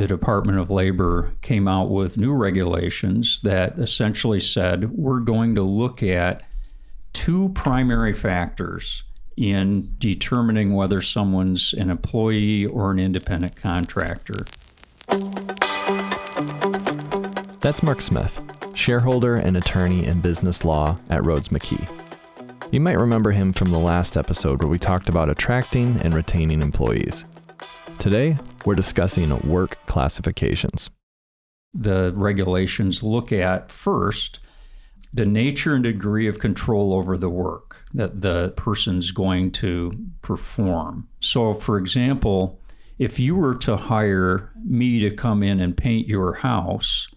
the Department of Labor came out with new regulations that essentially said we're going to look at two primary factors in determining whether someone's an employee or an independent contractor. That's Mark Smith, shareholder and attorney in business law at Rhoades McKee. You might remember him from the last episode where we talked about attracting and retaining employees. Today, we're discussing work classifications. The regulations look at first the nature and degree of control over the work that the person's going to perform. So, for example, if you were to hire me to come in and paint your house,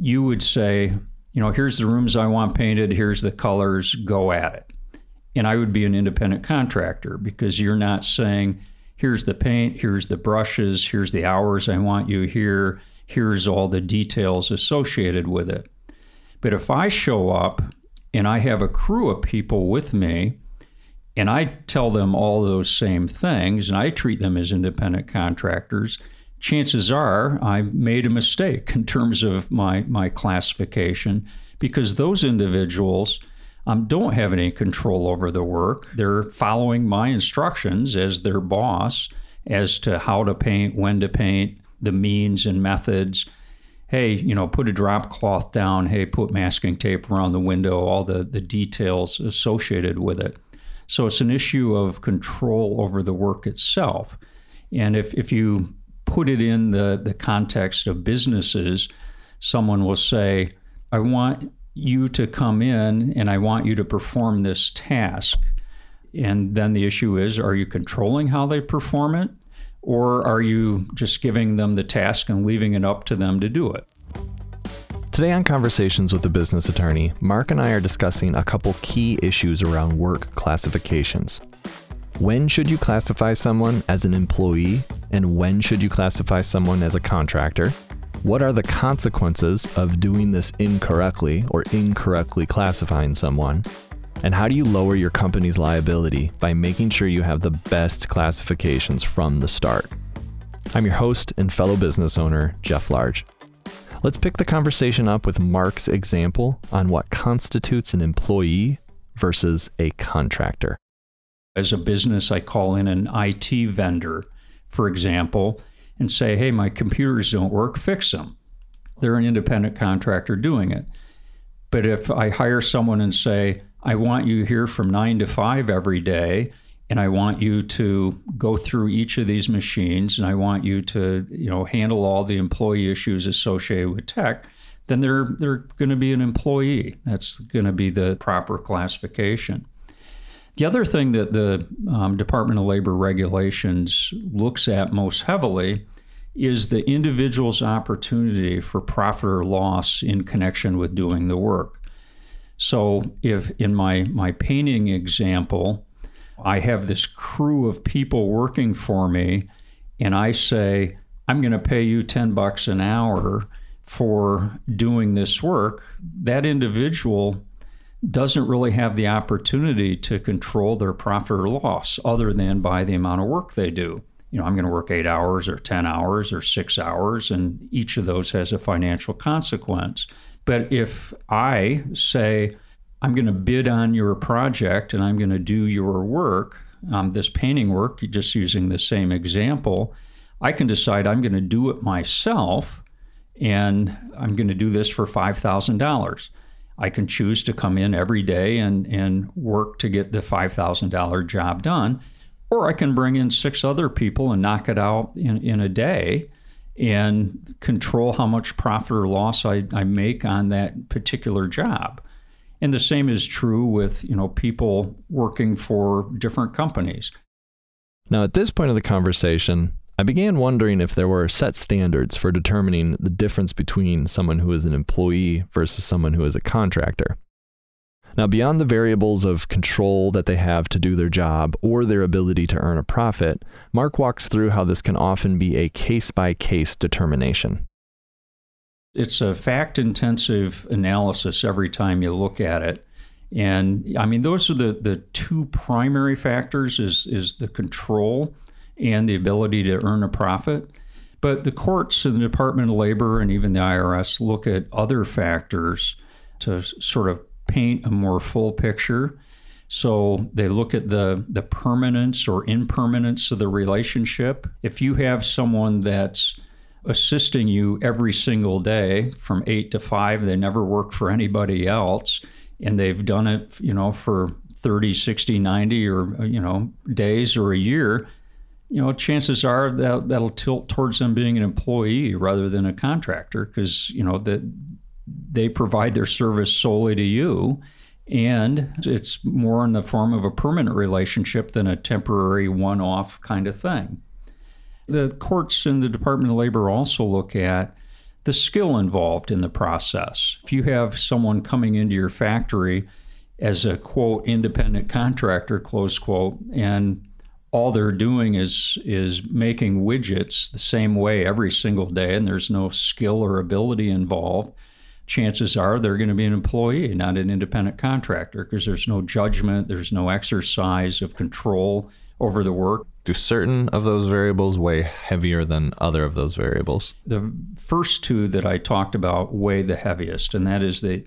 you would say, you know, here's the rooms I want painted, here's the colors, go at it. And I would be an independent contractor because you're not saying, here's the paint, here's the brushes, here's the hours I want you here, here's all the details associated with it. But if I show up and I have a crew of people with me, and I tell them all those same things, and I treat them as independent contractors, chances are I made a mistake in terms of my, my classification because those individuals um, don't have any control over the work. They're following my instructions as their boss as to how to paint, when to paint, the means and methods hey, you know, put a drop cloth down, hey, put masking tape around the window, all the, the details associated with it. So it's an issue of control over the work itself. And if, if you put it in the, the context of businesses, someone will say, I want you to come in and I want you to perform this task. And then the issue is, are you controlling how they perform it? Or are you just giving them the task and leaving it up to them to do it? Today on Conversations with the Business Attorney, Mark and I are discussing a couple key issues around work classifications. When should you classify someone as an employee, and when should you classify someone as a contractor? What are the consequences of doing this incorrectly or incorrectly classifying someone? And how do you lower your company's liability by making sure you have the best classifications from the start? I'm your host and fellow business owner, Jeff Large. Let's pick the conversation up with Mark's example on what constitutes an employee versus a contractor. As a business, I call in an IT vendor, for example, and say, hey, my computers don't work, fix them. They're an independent contractor doing it. But if I hire someone and say, I want you here from nine to five every day, and I want you to go through each of these machines, and I want you to, you know, handle all the employee issues associated with tech. Then they're they're going to be an employee. That's going to be the proper classification. The other thing that the um, Department of Labor regulations looks at most heavily is the individual's opportunity for profit or loss in connection with doing the work. So if in my my painting example, I have this crew of people working for me and I say I'm going to pay you 10 bucks an hour for doing this work, that individual doesn't really have the opportunity to control their profit or loss other than by the amount of work they do. You know, I'm going to work eight hours or 10 hours or six hours, and each of those has a financial consequence. But if I say, I'm going to bid on your project and I'm going to do your work, um, this painting work, just using the same example, I can decide I'm going to do it myself and I'm going to do this for $5,000. I can choose to come in every day and, and work to get the $5,000 job done, or I can bring in six other people and knock it out in, in a day and control how much profit or loss I, I make on that particular job. And the same is true with, you know, people working for different companies. Now, at this point of the conversation, I began wondering if there were set standards for determining the difference between someone who is an employee versus someone who is a contractor. Now, beyond the variables of control that they have to do their job or their ability to earn a profit, Mark walks through how this can often be a case by case determination. It's a fact intensive analysis every time you look at it. And I mean, those are the, the two primary factors is, is the control and the ability to earn a profit. But the courts and the Department of Labor and even the IRS look at other factors to sort of paint a more full picture. So they look at the the permanence or impermanence of the relationship. If you have someone that's assisting you every single day from 8 to 5, they never work for anybody else and they've done it, you know, for 30, 60, 90 or you know, days or a year, you know, chances are that that'll tilt towards them being an employee rather than a contractor because, you know, that they provide their service solely to you and it's more in the form of a permanent relationship than a temporary one off kind of thing. The courts and the Department of Labor also look at the skill involved in the process. If you have someone coming into your factory as a quote independent contractor, close quote, and all they're doing is is making widgets the same way every single day and there's no skill or ability involved. Chances are they're going to be an employee not an independent contractor because there's no judgment there's no exercise of control over the work. Do certain of those variables weigh heavier than other of those variables? The first two that i talked about weigh the heaviest and that is the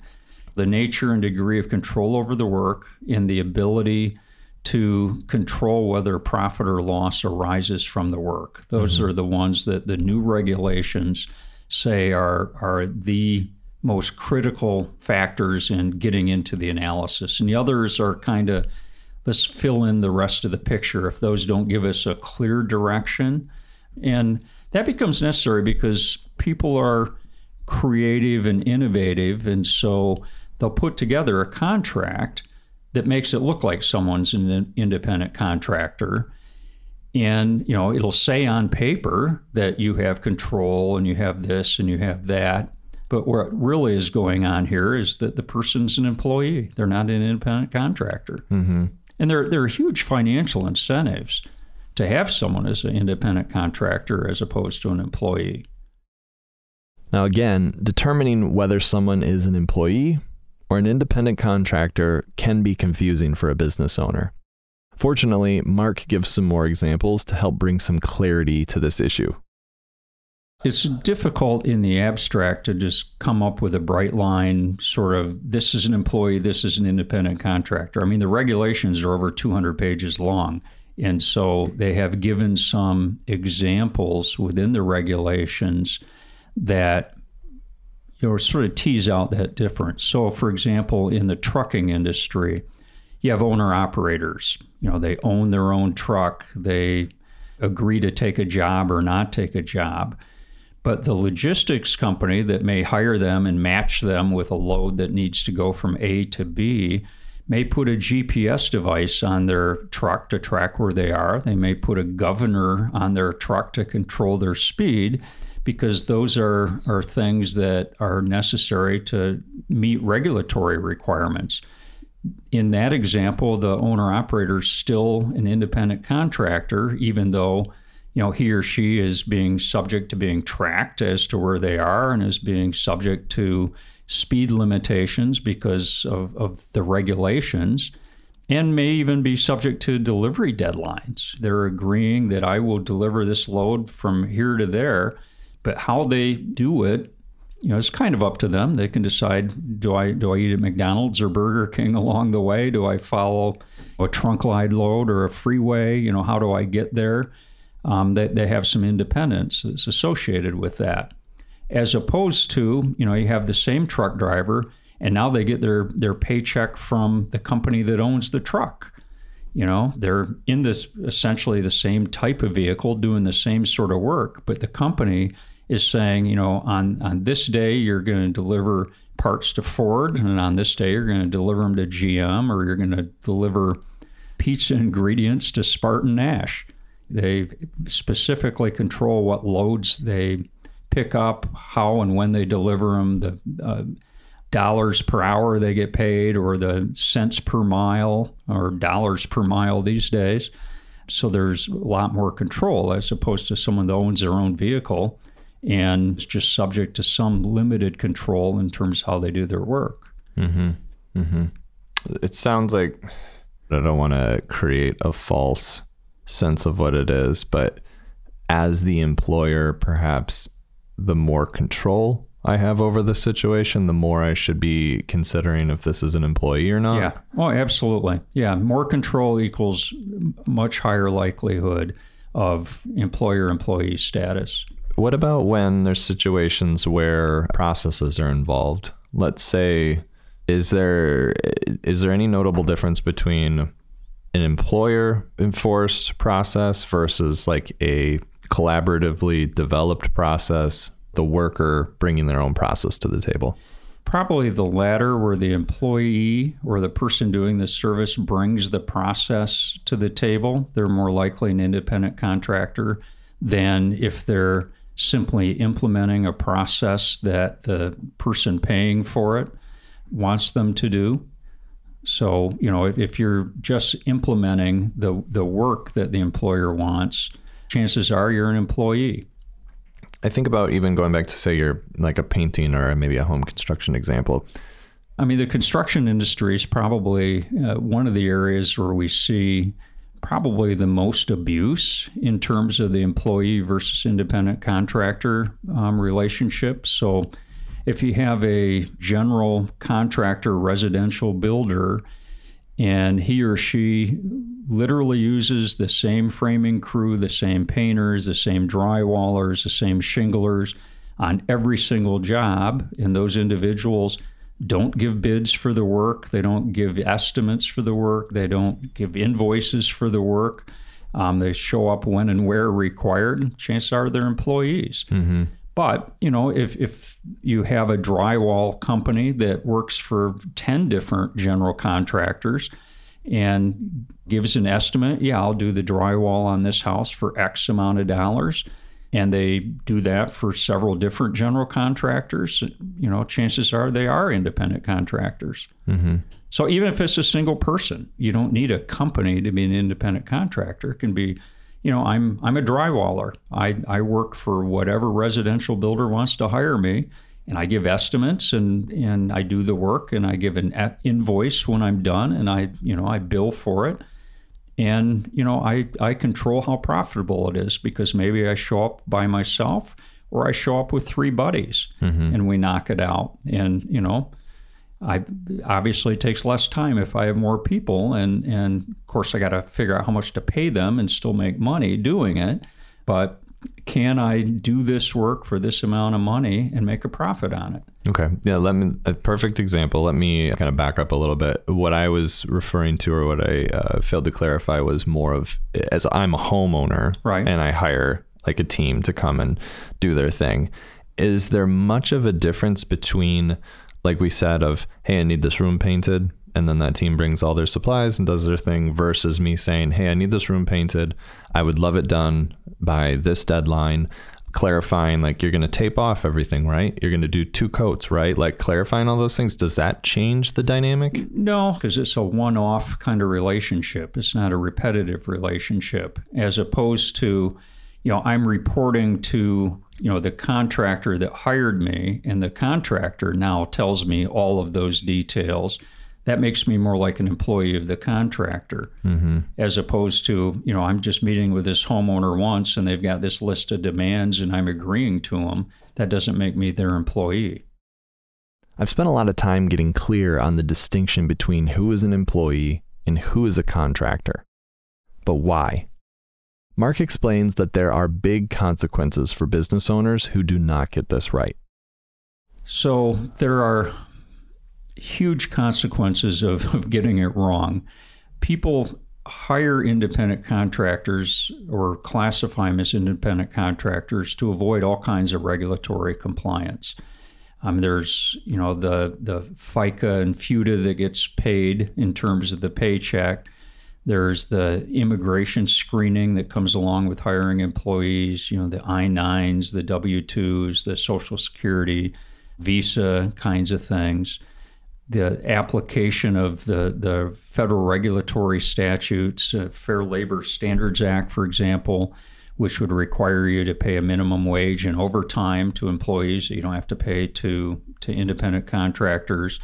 the nature and degree of control over the work and the ability to control whether profit or loss arises from the work. Those mm-hmm. are the ones that the new regulations say are are the most critical factors in getting into the analysis. And the others are kind of let's fill in the rest of the picture if those don't give us a clear direction. And that becomes necessary because people are creative and innovative and so they'll put together a contract that makes it look like someone's an independent contractor. And, you know, it'll say on paper that you have control and you have this and you have that. But what really is going on here is that the person's an employee. They're not an independent contractor. Mm-hmm. And there, there are huge financial incentives to have someone as an independent contractor as opposed to an employee. Now, again, determining whether someone is an employee or an independent contractor can be confusing for a business owner. Fortunately, Mark gives some more examples to help bring some clarity to this issue. It's difficult in the abstract to just come up with a bright line sort of this is an employee, this is an independent contractor. I mean, the regulations are over 200 pages long. And so they have given some examples within the regulations that you know, sort of tease out that difference. So, for example, in the trucking industry, you have owner operators. You know, they own their own truck. They agree to take a job or not take a job. But the logistics company that may hire them and match them with a load that needs to go from A to B may put a GPS device on their truck to track where they are. They may put a governor on their truck to control their speed because those are, are things that are necessary to meet regulatory requirements. In that example, the owner operator is still an independent contractor, even though you know he or she is being subject to being tracked as to where they are and is being subject to speed limitations because of, of the regulations and may even be subject to delivery deadlines. They're agreeing that I will deliver this load from here to there but how they do it, you know, it's kind of up to them. They can decide: do I do I eat at McDonald's or Burger King along the way? Do I follow a trunkline load or a freeway? You know, how do I get there? Um, they, they have some independence that's associated with that, as opposed to you know you have the same truck driver and now they get their their paycheck from the company that owns the truck. You know, they're in this essentially the same type of vehicle doing the same sort of work, but the company is saying, you know, on, on this day, you're going to deliver parts to Ford, and on this day, you're going to deliver them to GM, or you're going to deliver pizza ingredients to SpartanNash. They specifically control what loads they pick up, how and when they deliver them, the uh, dollars per hour they get paid, or the cents per mile, or dollars per mile these days. So there's a lot more control as opposed to someone that owns their own vehicle and it's just subject to some limited control in terms of how they do their work. Mm-hmm. Mm-hmm. It sounds like I don't want to create a false sense of what it is, but as the employer, perhaps the more control I have over the situation, the more I should be considering if this is an employee or not. Yeah. Oh, absolutely. Yeah. More control equals much higher likelihood of employer employee status. What about when there's situations where processes are involved? Let's say is there is there any notable difference between an employer enforced process versus like a collaboratively developed process, the worker bringing their own process to the table? Probably the latter, where the employee or the person doing the service brings the process to the table. They're more likely an independent contractor than if they're simply implementing a process that the person paying for it wants them to do. So, you know, if, if you're just implementing the, the work that the employer wants, chances are you're an employee. I think about even going back to say you're like a painting or maybe a home construction example. I mean, the construction industry is probably uh, one of the areas where we see probably the most abuse in terms of the employee versus independent contractor um, relationship. So, if you have a general contractor residential builder and he or she literally uses the same framing crew, the same painters, the same drywallers, the same shinglers on every single job, and those individuals don't give bids for the work, they don't give estimates for the work, they don't give invoices for the work. Um, they show up when and where required. Chances are they're employees. Mm-hmm. But you know, if if you have a drywall company that works for ten different general contractors and gives an estimate, yeah, I'll do the drywall on this house for X amount of dollars, and they do that for several different general contractors, you know, chances are they are independent contractors. Mm-hmm. So even if it's a single person, you don't need a company to be an independent contractor. It can be you know, I'm I'm a drywaller. I, I work for whatever residential builder wants to hire me, and I give estimates and and I do the work and I give an invoice when I'm done and I you know I bill for it, and you know I I control how profitable it is because maybe I show up by myself or I show up with three buddies mm-hmm. and we knock it out and you know I obviously takes less time if I have more people, and and of course I got to figure out how much to pay them and still make money doing it. But can I do this work for this amount of money and make a profit on it? Okay, yeah. Let me a perfect example. Let me kind of back up a little bit. What I was referring to, or what I uh, failed to clarify, was more of as I'm a homeowner, right, and I hire like a team to come and do their thing. Is there much of a difference between like we said of hey i need this room painted and then that team brings all their supplies and does their thing versus me saying hey i need this room painted. I would love it done by this deadline. Clarifying like you're going to tape off everything right? You're going to do two coats right? Like clarifying all those things does that change the dynamic? No because it's a one-off kind of relationship. It's not a repetitive relationship as opposed to you know i'm reporting to you know the contractor that hired me and the contractor now tells me all of those details that makes me more like an employee of the contractor mm-hmm. as opposed to you know i'm just meeting with this homeowner once and they've got this list of demands and i'm agreeing to them that doesn't make me their employee i've spent a lot of time getting clear on the distinction between who is an employee and who is a contractor but why Mark explains that there are big consequences for business owners who do not get this right. So there are huge consequences of, of getting it wrong. People hire independent contractors or classify them as independent contractors to avoid all kinds of regulatory compliance. Um, there's, you know, the the FICA and FUTA that gets paid in terms of the paycheck. There's the immigration screening that comes along with hiring employees, you know, the I 9s, the W 2s, the Social Security, visa kinds of things. The application of the, the federal regulatory statutes, uh, Fair Labor Standards Act, for example, which would require you to pay a minimum wage and overtime to employees that you don't have to pay to, to independent contractors.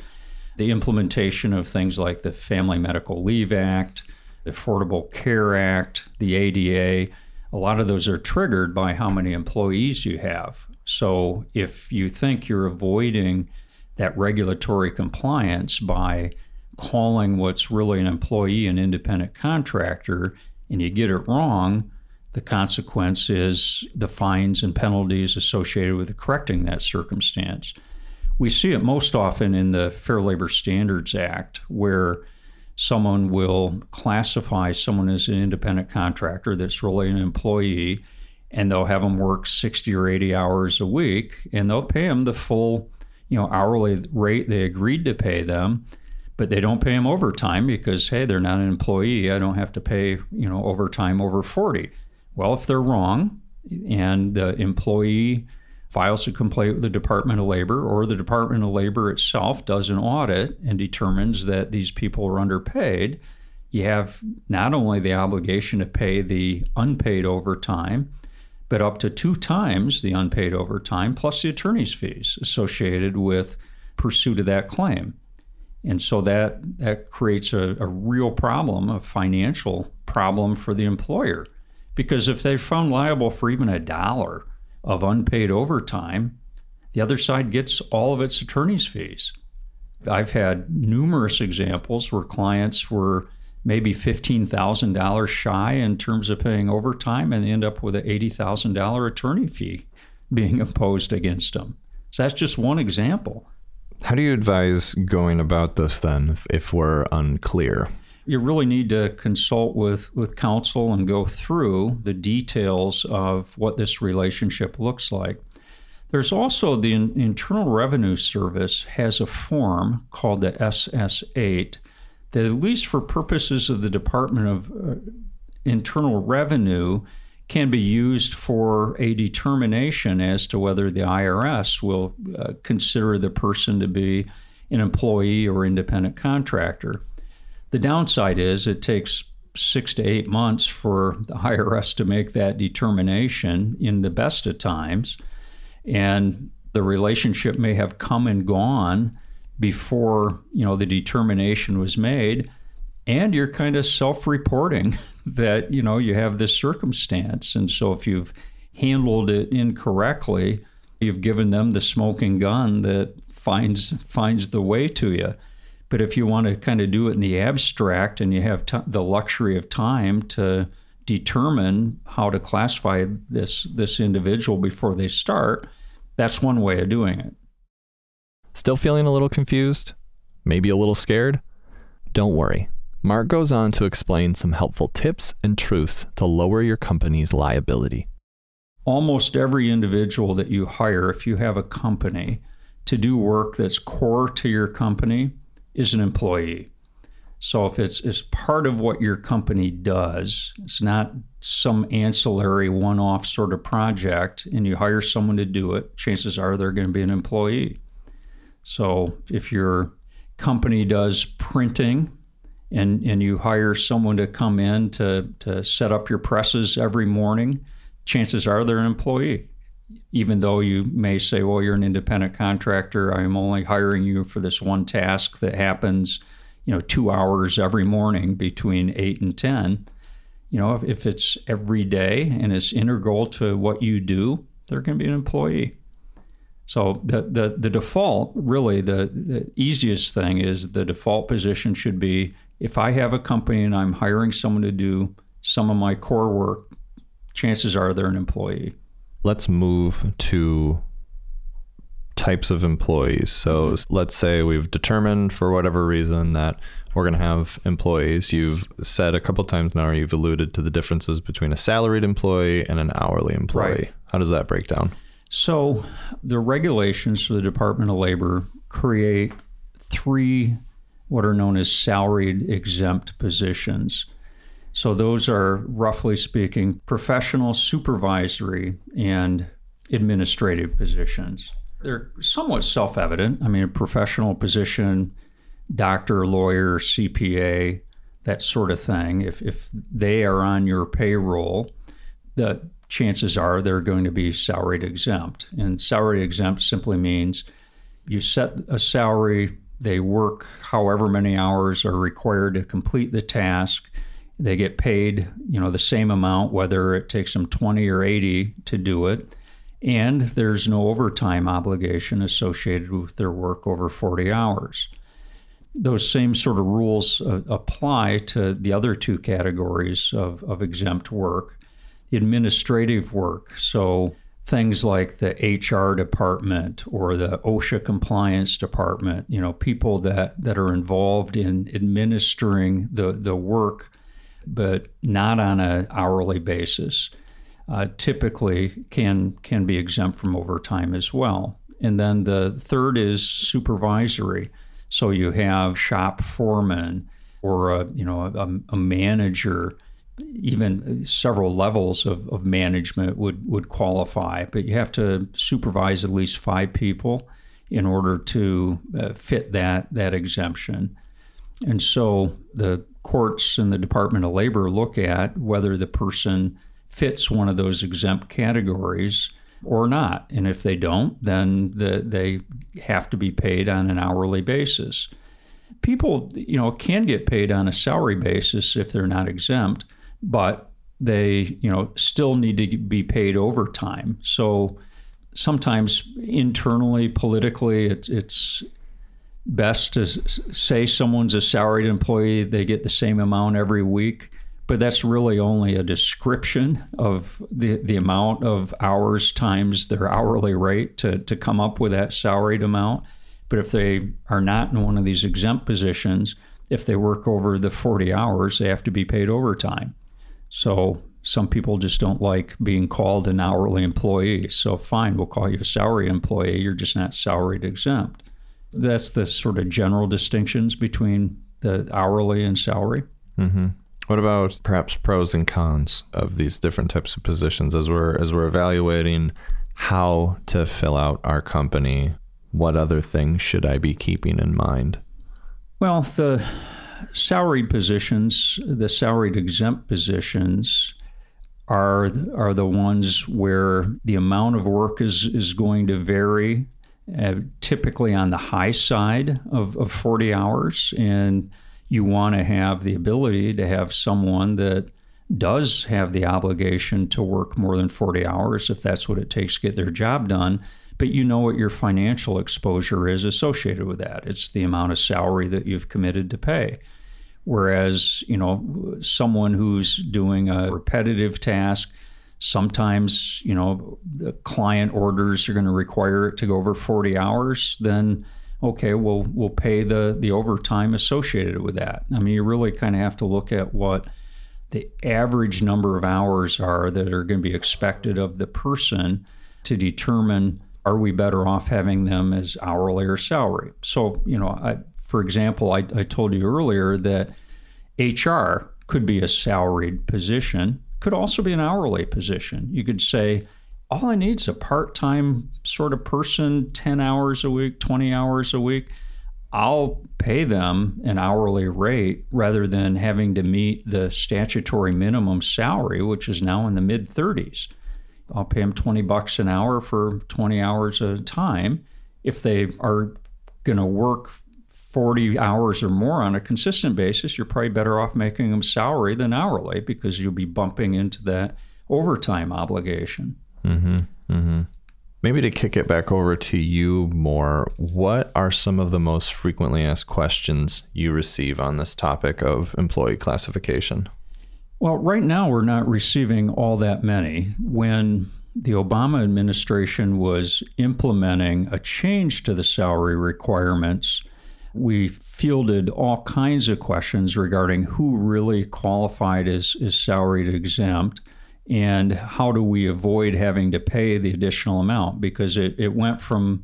The implementation of things like the Family Medical Leave Act, the Affordable Care Act, the ADA, a lot of those are triggered by how many employees you have. So if you think you're avoiding that regulatory compliance by calling what's really an employee an independent contractor and you get it wrong, the consequence is the fines and penalties associated with correcting that circumstance. We see it most often in the Fair Labor Standards Act, where someone will classify someone as an independent contractor that's really an employee, and they'll have them work 60 or 80 hours a week, and they'll pay them the full you know hourly rate they agreed to pay them but they don't pay them overtime because hey they're not an employee i don't have to pay you know overtime over 40 well if they're wrong and the employee files a complaint with the department of labor or the department of labor itself does an audit and determines that these people are underpaid you have not only the obligation to pay the unpaid overtime but up to two times the unpaid overtime plus the attorney's fees associated with pursuit of that claim. And so that that creates a, a real problem, a financial problem for the employer. Because if they're found liable for even a dollar of unpaid overtime, the other side gets all of its attorney's fees. I've had numerous examples where clients were maybe $15,000 shy in terms of paying overtime and end up with an $80,000 attorney fee being imposed against them. So that's just one example. How do you advise going about this then if, if we're unclear? You really need to consult with, with counsel and go through the details of what this relationship looks like. There's also the Internal Revenue Service has a form called the SS8 that, at least for purposes of the Department of uh, Internal Revenue, can be used for a determination as to whether the IRS will uh, consider the person to be an employee or independent contractor. The downside is it takes six to eight months for the IRS to make that determination in the best of times. And the relationship may have come and gone before you know the determination was made and you're kind of self-reporting that you know you have this circumstance. And so if you've handled it incorrectly you've given them the smoking gun that finds finds the way to you. But if you want to kind of do it in the abstract and you have t- the luxury of time to determine how to classify this this individual before they start that's one way of doing it Still feeling a little confused? Maybe a little scared? Don't worry. Mark goes on to explain some helpful tips and truths to lower your company's liability. Almost every individual that you hire, if you have a company, to do work that's core to your company is an employee. So if it's, it's part of what your company does, it's not some ancillary one off sort of project, and you hire someone to do it, chances are they're going to be an employee. So if your company does printing and, and you hire someone to come in to, to set up your presses every morning, chances are they're an employee. Even though you may say, well, you're an independent contractor, I'm only hiring you for this one task that happens, you know, two hours every morning between eight and 10. You know, if, if it's every day and it's integral to what you do, they're going to be an employee. So the, the, the default, really, the, the easiest thing is the default position should be if I have a company and I'm hiring someone to do some of my core work, chances are they're an employee. Let's move to types of employees. So mm-hmm. let's say we've determined for whatever reason that we're going to have employees. You've said a couple times now, you've alluded to the differences between a salaried employee and an hourly employee. Right. How does that break down? So, the regulations for the Department of Labor create three what are known as salaried exempt positions. So, those are roughly speaking professional, supervisory, and administrative positions. They're somewhat self evident. I mean, a professional position, doctor, lawyer, CPA, that sort of thing, if, if they are on your payroll, the chances are they're going to be salaried exempt. And salaried exempt simply means you set a salary, they work however many hours are required to complete the task, They get paid, you know, the same amount whether it takes them 20 or 80 to do it. And there's no overtime obligation associated with their work over 40 hours. Those same sort of rules uh, apply to the other two categories of, of exempt work administrative work. So, things like the HR department or the OSHA compliance department, you know, people that, that are involved in administering the, the work, but not on an hourly basis, uh, typically can can be exempt from overtime as well. And then the third is supervisory. So you have shop foreman or a, you know a, a manager even several levels of, of management would, would qualify, but you have to supervise at least five people in order to uh, fit that, that exemption. And so the courts and the Department of Labor look at whether the person fits one of those exempt categories or not. And if they don't, then the, they have to be paid on an hourly basis. People, you know, can get paid on a salary basis if they're not exempt but they you know still need to be paid overtime. So sometimes internally, politically, it's, it's best to say someone's a salaried employee, they get the same amount every week. But that's really only a description of the, the amount of hours times their hourly rate to, to come up with that salaried amount. But if they are not in one of these exempt positions, if they work over the 40 hours, they have to be paid overtime. So some people just don't like being called an hourly employee. So fine, we'll call you a salary employee. You're just not salaried exempt. That's the sort of general distinctions between the hourly and salary. Mm-hmm. What about perhaps pros and cons of these different types of positions as we're as we're evaluating how to fill out our company? What other things should I be keeping in mind? Well, the salaried positions, the salaried exempt positions, are are the ones where the amount of work is is going to vary, uh, typically on the high side of, of 40 hours, and you want to have the ability to have someone that does have the obligation to work more than 40 hours if that's what it takes to get their job done but you know what your financial exposure is associated with that. It's the amount of salary that you've committed to pay. Whereas, you know, someone who's doing a repetitive task, sometimes, you know, the client orders are going to require it to go over 40 hours, then okay, we'll we'll pay the the overtime associated with that. I mean, you really kind of have to look at what the average number of hours are that are going to be expected of the person to determine are we better off having them as hourly or salary? So, you know, I, for example, I, I told you earlier that HR could be a salaried position, could also be an hourly position. You could say, all I need is a part time sort of person, 10 hours a week, 20 hours a week. I'll pay them an hourly rate rather than having to meet the statutory minimum salary, which is now in the mid 30s. I'll pay them 20 bucks an hour for 20 hours a time. If they are going to work 40 hours or more on a consistent basis, you're probably better off making them salary than hourly because you'll be bumping into that overtime obligation. Mm-hmm. Mm-hmm. Maybe to kick it back over to you more, what are some of the most frequently asked questions you receive on this topic of employee classification? Well, right now we're not receiving all that many. When the Obama administration was implementing a change to the salary requirements, we fielded all kinds of questions regarding who really qualified as, as salaried exempt and how do we avoid having to pay the additional amount because it, it went from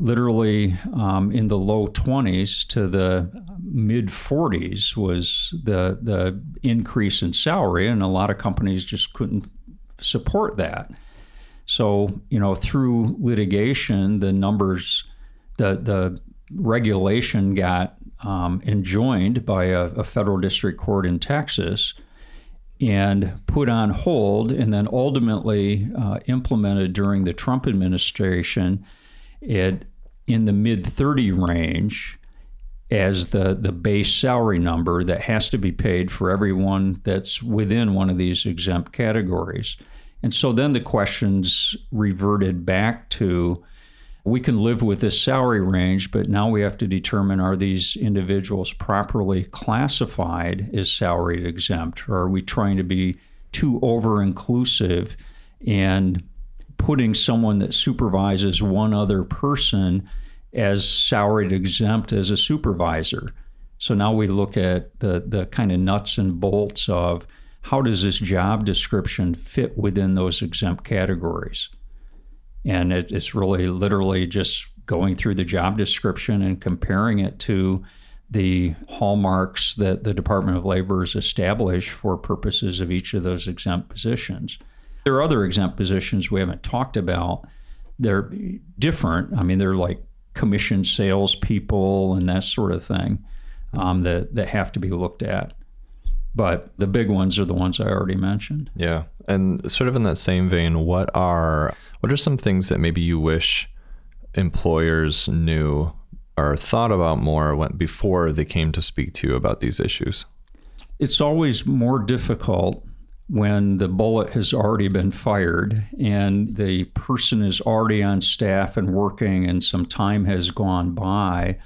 literally um, in the low 20s to the mid 40s was the the increase in salary, and a lot of companies just couldn't support that. So you know, through litigation, the numbers, the the regulation got um, enjoined by a, a federal district court in Texas and put on hold, and then ultimately uh, implemented during the Trump administration. It in the mid 30 range as the, the base salary number that has to be paid for everyone that's within one of these exempt categories. And so then the questions reverted back to we can live with this salary range, but now we have to determine are these individuals properly classified as salaried exempt, or are we trying to be too over inclusive and putting someone that supervises one other person as salaried exempt as a supervisor? So now we look at the, the kind of nuts and bolts of how does this job description fit within those exempt categories? And it, it's really literally just going through the job description and comparing it to the hallmarks that the Department of Labor has established for purposes of each of those exempt positions. There are other exempt positions we haven't talked about. They're different. I mean, they're like commission salespeople and that sort of thing um, that, that have to be looked at. But the big ones are the ones I already mentioned. Yeah. And sort of in that same vein, what are what are some things that maybe you wish employers knew or thought about more when, before they came to speak to you about these issues? It's always more difficult when the bullet has already been fired and the person is already on staff and working and some time has gone by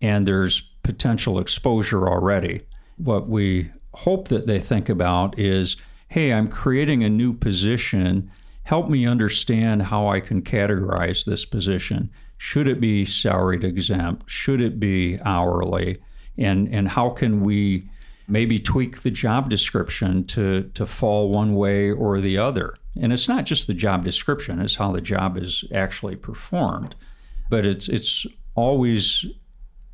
and there's potential exposure already. What we hope that they think about is hey, I'm creating a new position. Help me understand how I can categorize this position. Should it be salaried exempt? Should it be hourly? And, and how can we maybe tweak the job description to, to fall one way or the other? And it's not just the job description, it's how the job is actually performed. But it's, it's always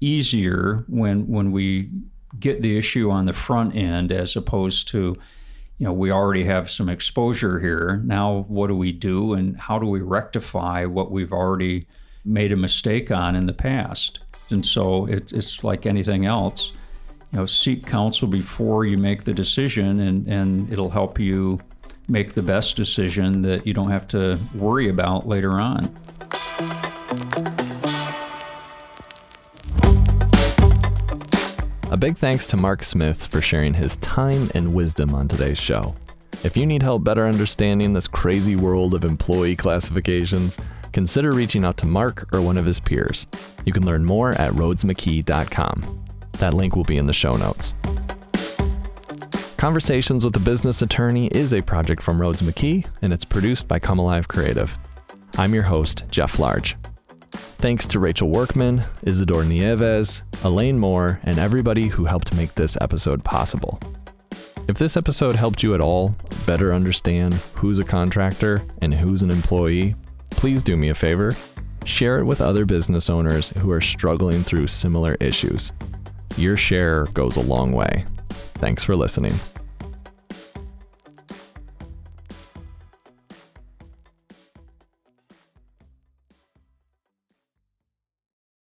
easier when, when we get the issue on the front end as opposed to you know we already have some exposure here now what do we do and how do we rectify what we've already made a mistake on in the past and so it, it's like anything else you know seek counsel before you make the decision and, and it'll help you make the best decision that you don't have to worry about later on A big thanks to Mark Smith for sharing his time and wisdom on today's show. If you need help better understanding this crazy world of employee classifications, consider reaching out to Mark or one of his peers. You can learn more at rhoadesmckee.com. That link will be in the show notes. Conversations with a Business Attorney is a project from Rhoades McKee, and it's produced by Come Alive Creative. I'm your host, Jeff Large. Thanks to Rachel Workman, Isidore Nieves, Elaine Moore, and everybody who helped make this episode possible. If this episode helped you at all better understand who's a contractor and who's an employee, please do me a favor. Share it with other business owners who are struggling through similar issues. Your share goes a long way. Thanks for listening.